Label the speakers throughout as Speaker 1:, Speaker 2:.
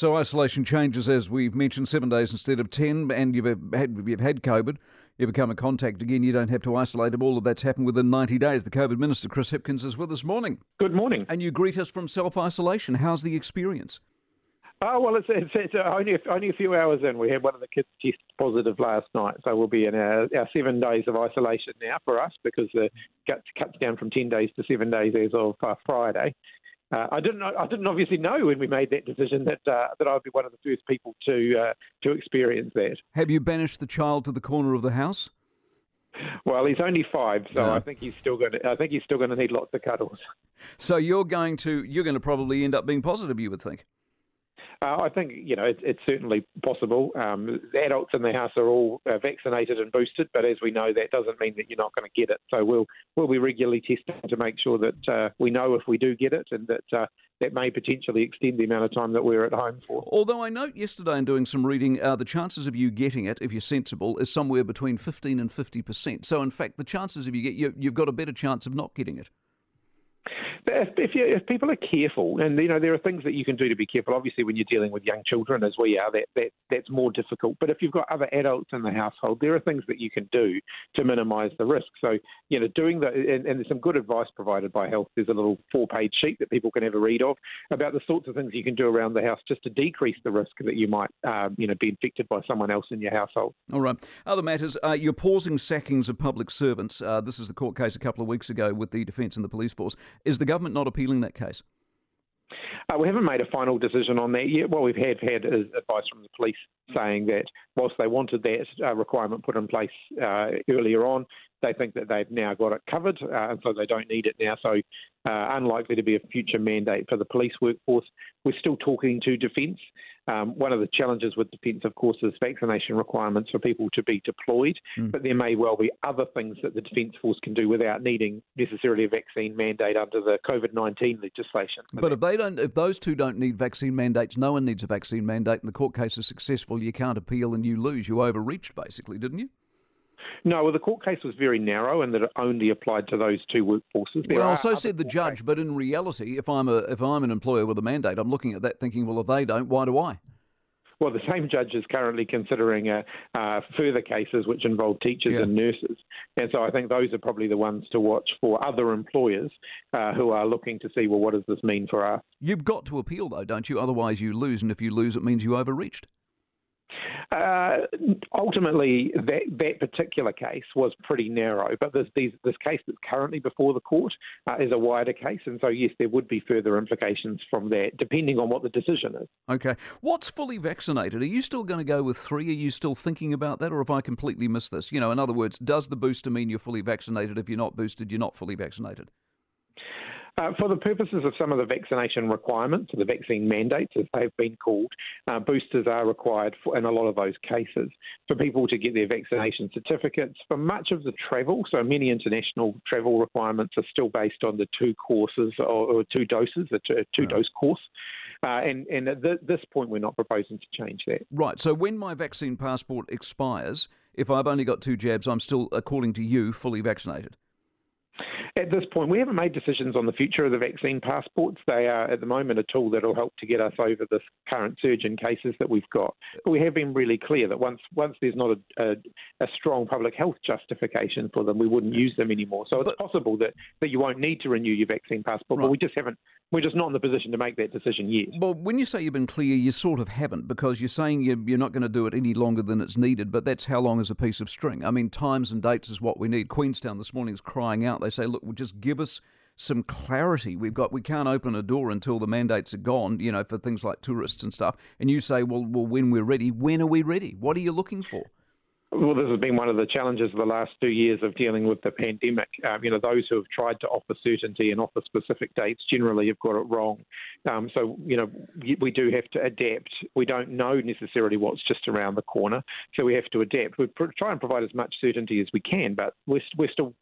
Speaker 1: So isolation changes, as we've mentioned, seven days instead of ten, and you've had you've had COVID. You become a contact again. You don't have to isolate them. All of that's happened within 90 days. The COVID Minister, Chris Hipkins, is with us morning.
Speaker 2: Good morning.
Speaker 1: And you greet us from self isolation. How's the experience?
Speaker 2: Oh well, it's, it's, it's only a, only a few hours in. We had one of the kids test positive last night, so we'll be in our, our seven days of isolation now for us because the cuts cuts down from ten days to seven days as of uh, Friday. Uh, I didn't. I didn't obviously know when we made that decision that uh, that I'd be one of the first people to uh, to experience that.
Speaker 1: Have you banished the child to the corner of the house?
Speaker 2: Well, he's only five, so no. I think he's still going to. I think he's still going to need lots of cuddles.
Speaker 1: So you're going to. You're going to probably end up being positive. You would think.
Speaker 2: Uh, I think you know it's, it's certainly possible. Um, adults in the house are all uh, vaccinated and boosted, but as we know, that doesn't mean that you're not going to get it. So we'll we'll be regularly testing to make sure that uh, we know if we do get it, and that uh, that may potentially extend the amount of time that we're at home for.
Speaker 1: Although I note yesterday in doing some reading, uh, the chances of you getting it, if you're sensible, is somewhere between 15 and 50 percent. So in fact, the chances of you get you, you've got a better chance of not getting it
Speaker 2: if, you, if, people are careful, and you know there are things that you can do to be careful. Obviously, when you're dealing with young children, as we are, that, that that's more difficult. But if you've got other adults in the household, there are things that you can do to minimise the risk. So you know, doing the and, and, there's some good advice provided by Health. There's a little four-page sheet that people can have a read of about the sorts of things you can do around the house just to decrease the risk that you might um, you know be infected by someone else in your household.
Speaker 1: All right. Other matters. Uh, you're pausing sackings of public servants. Uh, this is the court case a couple of weeks ago with the Defence and the Police Force. Is the government not appealing that case?
Speaker 2: Uh, we haven't made a final decision on that yet. What we've had had is advice from the police saying that whilst they wanted that uh, requirement put in place uh, earlier on, they think that they've now got it covered, uh, and so they don't need it now. So, uh, unlikely to be a future mandate for the police workforce. We're still talking to Defence. Um, one of the challenges with Defence, of course, is vaccination requirements for people to be deployed, mm. but there may well be other things that the Defence Force can do without needing necessarily a vaccine mandate under the COVID 19 legislation.
Speaker 1: But if they don't, if those two don't need vaccine mandates, no one needs a vaccine mandate, and the court case is successful, you can't appeal and you lose. You overreached, basically, didn't you?
Speaker 2: No, well, the court case was very narrow and that it only applied to those two workforces.
Speaker 1: There well, so said the judge, cases. but in reality, if I'm a if I'm an employer with a mandate, I'm looking at that thinking, well, if they don't, why do I?
Speaker 2: Well, the same judge is currently considering uh, uh, further cases which involve teachers yeah. and nurses. And so I think those are probably the ones to watch for other employers uh, who are looking to see, well, what does this mean for us?
Speaker 1: You've got to appeal, though, don't you? Otherwise, you lose. And if you lose, it means you overreached.
Speaker 2: Uh, ultimately, that, that particular case was pretty narrow, but this, these, this case that's currently before the court uh, is a wider case, and so yes, there would be further implications from that, depending on what the decision is.
Speaker 1: Okay. What's fully vaccinated? Are you still going to go with three? Are you still thinking about that, or have I completely missed this? You know, in other words, does the booster mean you're fully vaccinated? If you're not boosted, you're not fully vaccinated?
Speaker 2: Uh, for the purposes of some of the vaccination requirements, the vaccine mandates, as they've been called, uh, boosters are required for, in a lot of those cases for people to get their vaccination certificates. For much of the travel, so many international travel requirements are still based on the two courses or, or two doses, the two, two dose course. Uh, and, and at th- this point, we're not proposing to change that.
Speaker 1: Right. So when my vaccine passport expires, if I've only got two jabs, I'm still, according to you, fully vaccinated.
Speaker 2: At this point, we haven't made decisions on the future of the vaccine passports. They are, at the moment, a tool that will help to get us over this current surge in cases that we've got. But we have been really clear that once once there's not a, a, a strong public health justification for them, we wouldn't use them anymore. So it's possible that, that you won't need to renew your vaccine passport, right. but we just haven't we're just not in the position to make that decision yet.
Speaker 1: Well, when you say you've been clear, you sort of haven't because you're saying you're, you're not going to do it any longer than it's needed, but that's how long is a piece of string? I mean, times and dates is what we need. Queenstown this morning is crying out. They say, look, just give us some clarity. We've got we can't open a door until the mandates are gone, you know, for things like tourists and stuff. And you say, well, well, when we're ready, when are we ready? What are you looking for?
Speaker 2: Well, this has been one of the challenges of the last two years of dealing with the pandemic. Um, you know, those who have tried to offer certainty and offer specific dates generally have got it wrong. Um, so, you know, we do have to adapt. We don't know necessarily what's just around the corner, so we have to adapt. We try and provide as much certainty as we can, but we're, we're still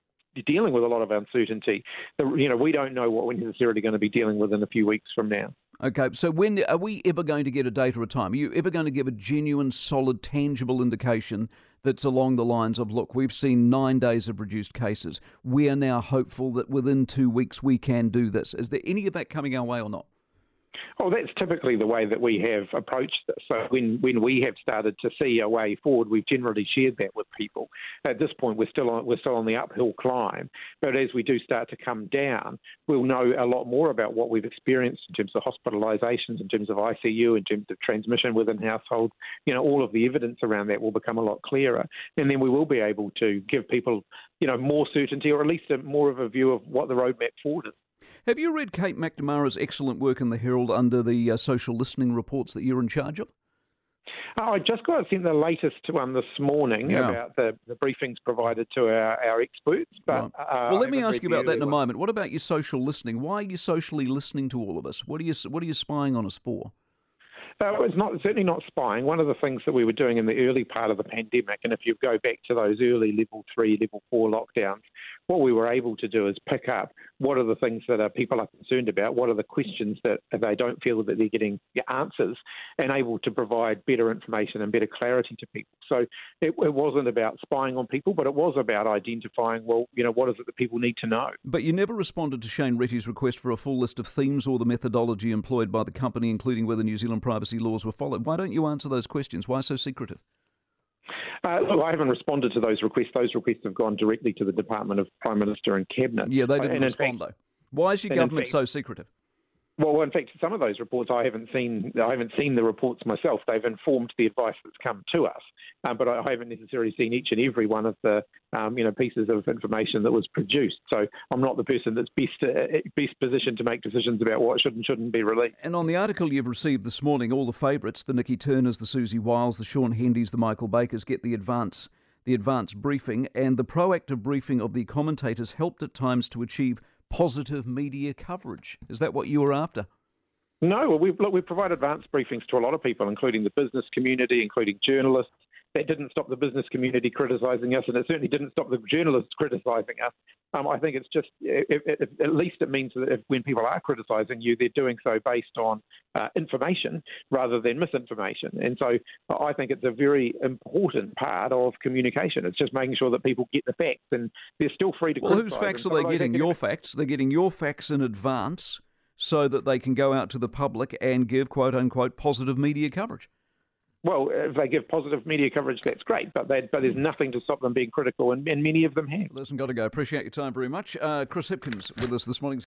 Speaker 2: dealing with a lot of uncertainty. You know, we don't know what we're necessarily going to be dealing with in a few weeks from now.
Speaker 1: Okay, so when are we ever going to get a date or a time? Are you ever going to give a genuine, solid, tangible indication that's along the lines of, look, we've seen nine days of reduced cases. We are now hopeful that within two weeks we can do this. Is there any of that coming our way or not?
Speaker 2: Oh, that's typically the way that we have approached this. So when, when we have started to see a way forward, we've generally shared that with people. At this point, we're still on we're still on the uphill climb, but as we do start to come down, we'll know a lot more about what we've experienced in terms of hospitalisations, in terms of ICU, in terms of transmission within households. You know, all of the evidence around that will become a lot clearer, and then we will be able to give people, you know, more certainty or at least a, more of a view of what the roadmap forward is.
Speaker 1: Have you read Kate MacNamara's excellent work in the Herald under the uh, social listening reports that you're in charge of?
Speaker 2: Oh, I just got sent the latest one this morning yeah. about the, the, briefings provided to our, our experts. But right.
Speaker 1: uh, well, let me ask you about that in a moment. What about your social listening? Why are you socially listening to all of us? What are you What are you spying on us for?
Speaker 2: Uh, it's not certainly not spying. One of the things that we were doing in the early part of the pandemic, and if you go back to those early level three, level four lockdowns, what we were able to do is pick up what are the things that are, people are concerned about, what are the questions that they don't feel that they're getting answers, and able to provide better information and better clarity to people. So it, it wasn't about spying on people, but it was about identifying, well, you know, what is it that people need to know.
Speaker 1: But you never responded to Shane Reti's request for a full list of themes or the methodology employed by the company, including whether New Zealand privacy laws were followed. Why don't you answer those questions? Why so secretive?
Speaker 2: Uh, look, I haven't responded to those requests. Those requests have gone directly to the Department of Prime Minister and Cabinet.
Speaker 1: Yeah, they didn't respond fact, though. Why is your government fact, so secretive?
Speaker 2: Well, in fact, some of those reports I haven't seen. I haven't seen the reports myself. They've informed the advice that's come to us, um, but I haven't necessarily seen each and every one of the um, you know pieces of information that was produced. So I'm not the person that's best uh, best positioned to make decisions about what should and shouldn't be released.
Speaker 1: And on the article you've received this morning, all the favourites, the Nikki Turners, the Siouxsie Wiles, the Shaun Hendys, the Michael Bakers, get the advance the advance briefing, and the proactive briefing of the commentators helped at times to achieve positive media coverage. Is that what you were after?
Speaker 2: No, well, we've, look, we've provided advance briefings to a lot of people, including the business community, including journalists. That didn't stop the business community criticising us, and it certainly didn't stop the journalists criticising us. Um, I think it's just, it, it, at least it means that if, when people are criticising you, they're doing so based on uh, information rather than misinformation. And so I think it's a very important part of communication. It's just making sure that people get the facts, and they're still free to.
Speaker 1: Well, whose facts are they getting? Your facts. They're getting your facts in advance so that they can go out to the public and give quote unquote positive media coverage.
Speaker 2: Well, if they give positive media coverage, that's great, but, but there's nothing to stop them being critical, and, and many of them have.
Speaker 1: Listen, got to go. Appreciate your time very much. Uh, Chris Hipkins with us this morning.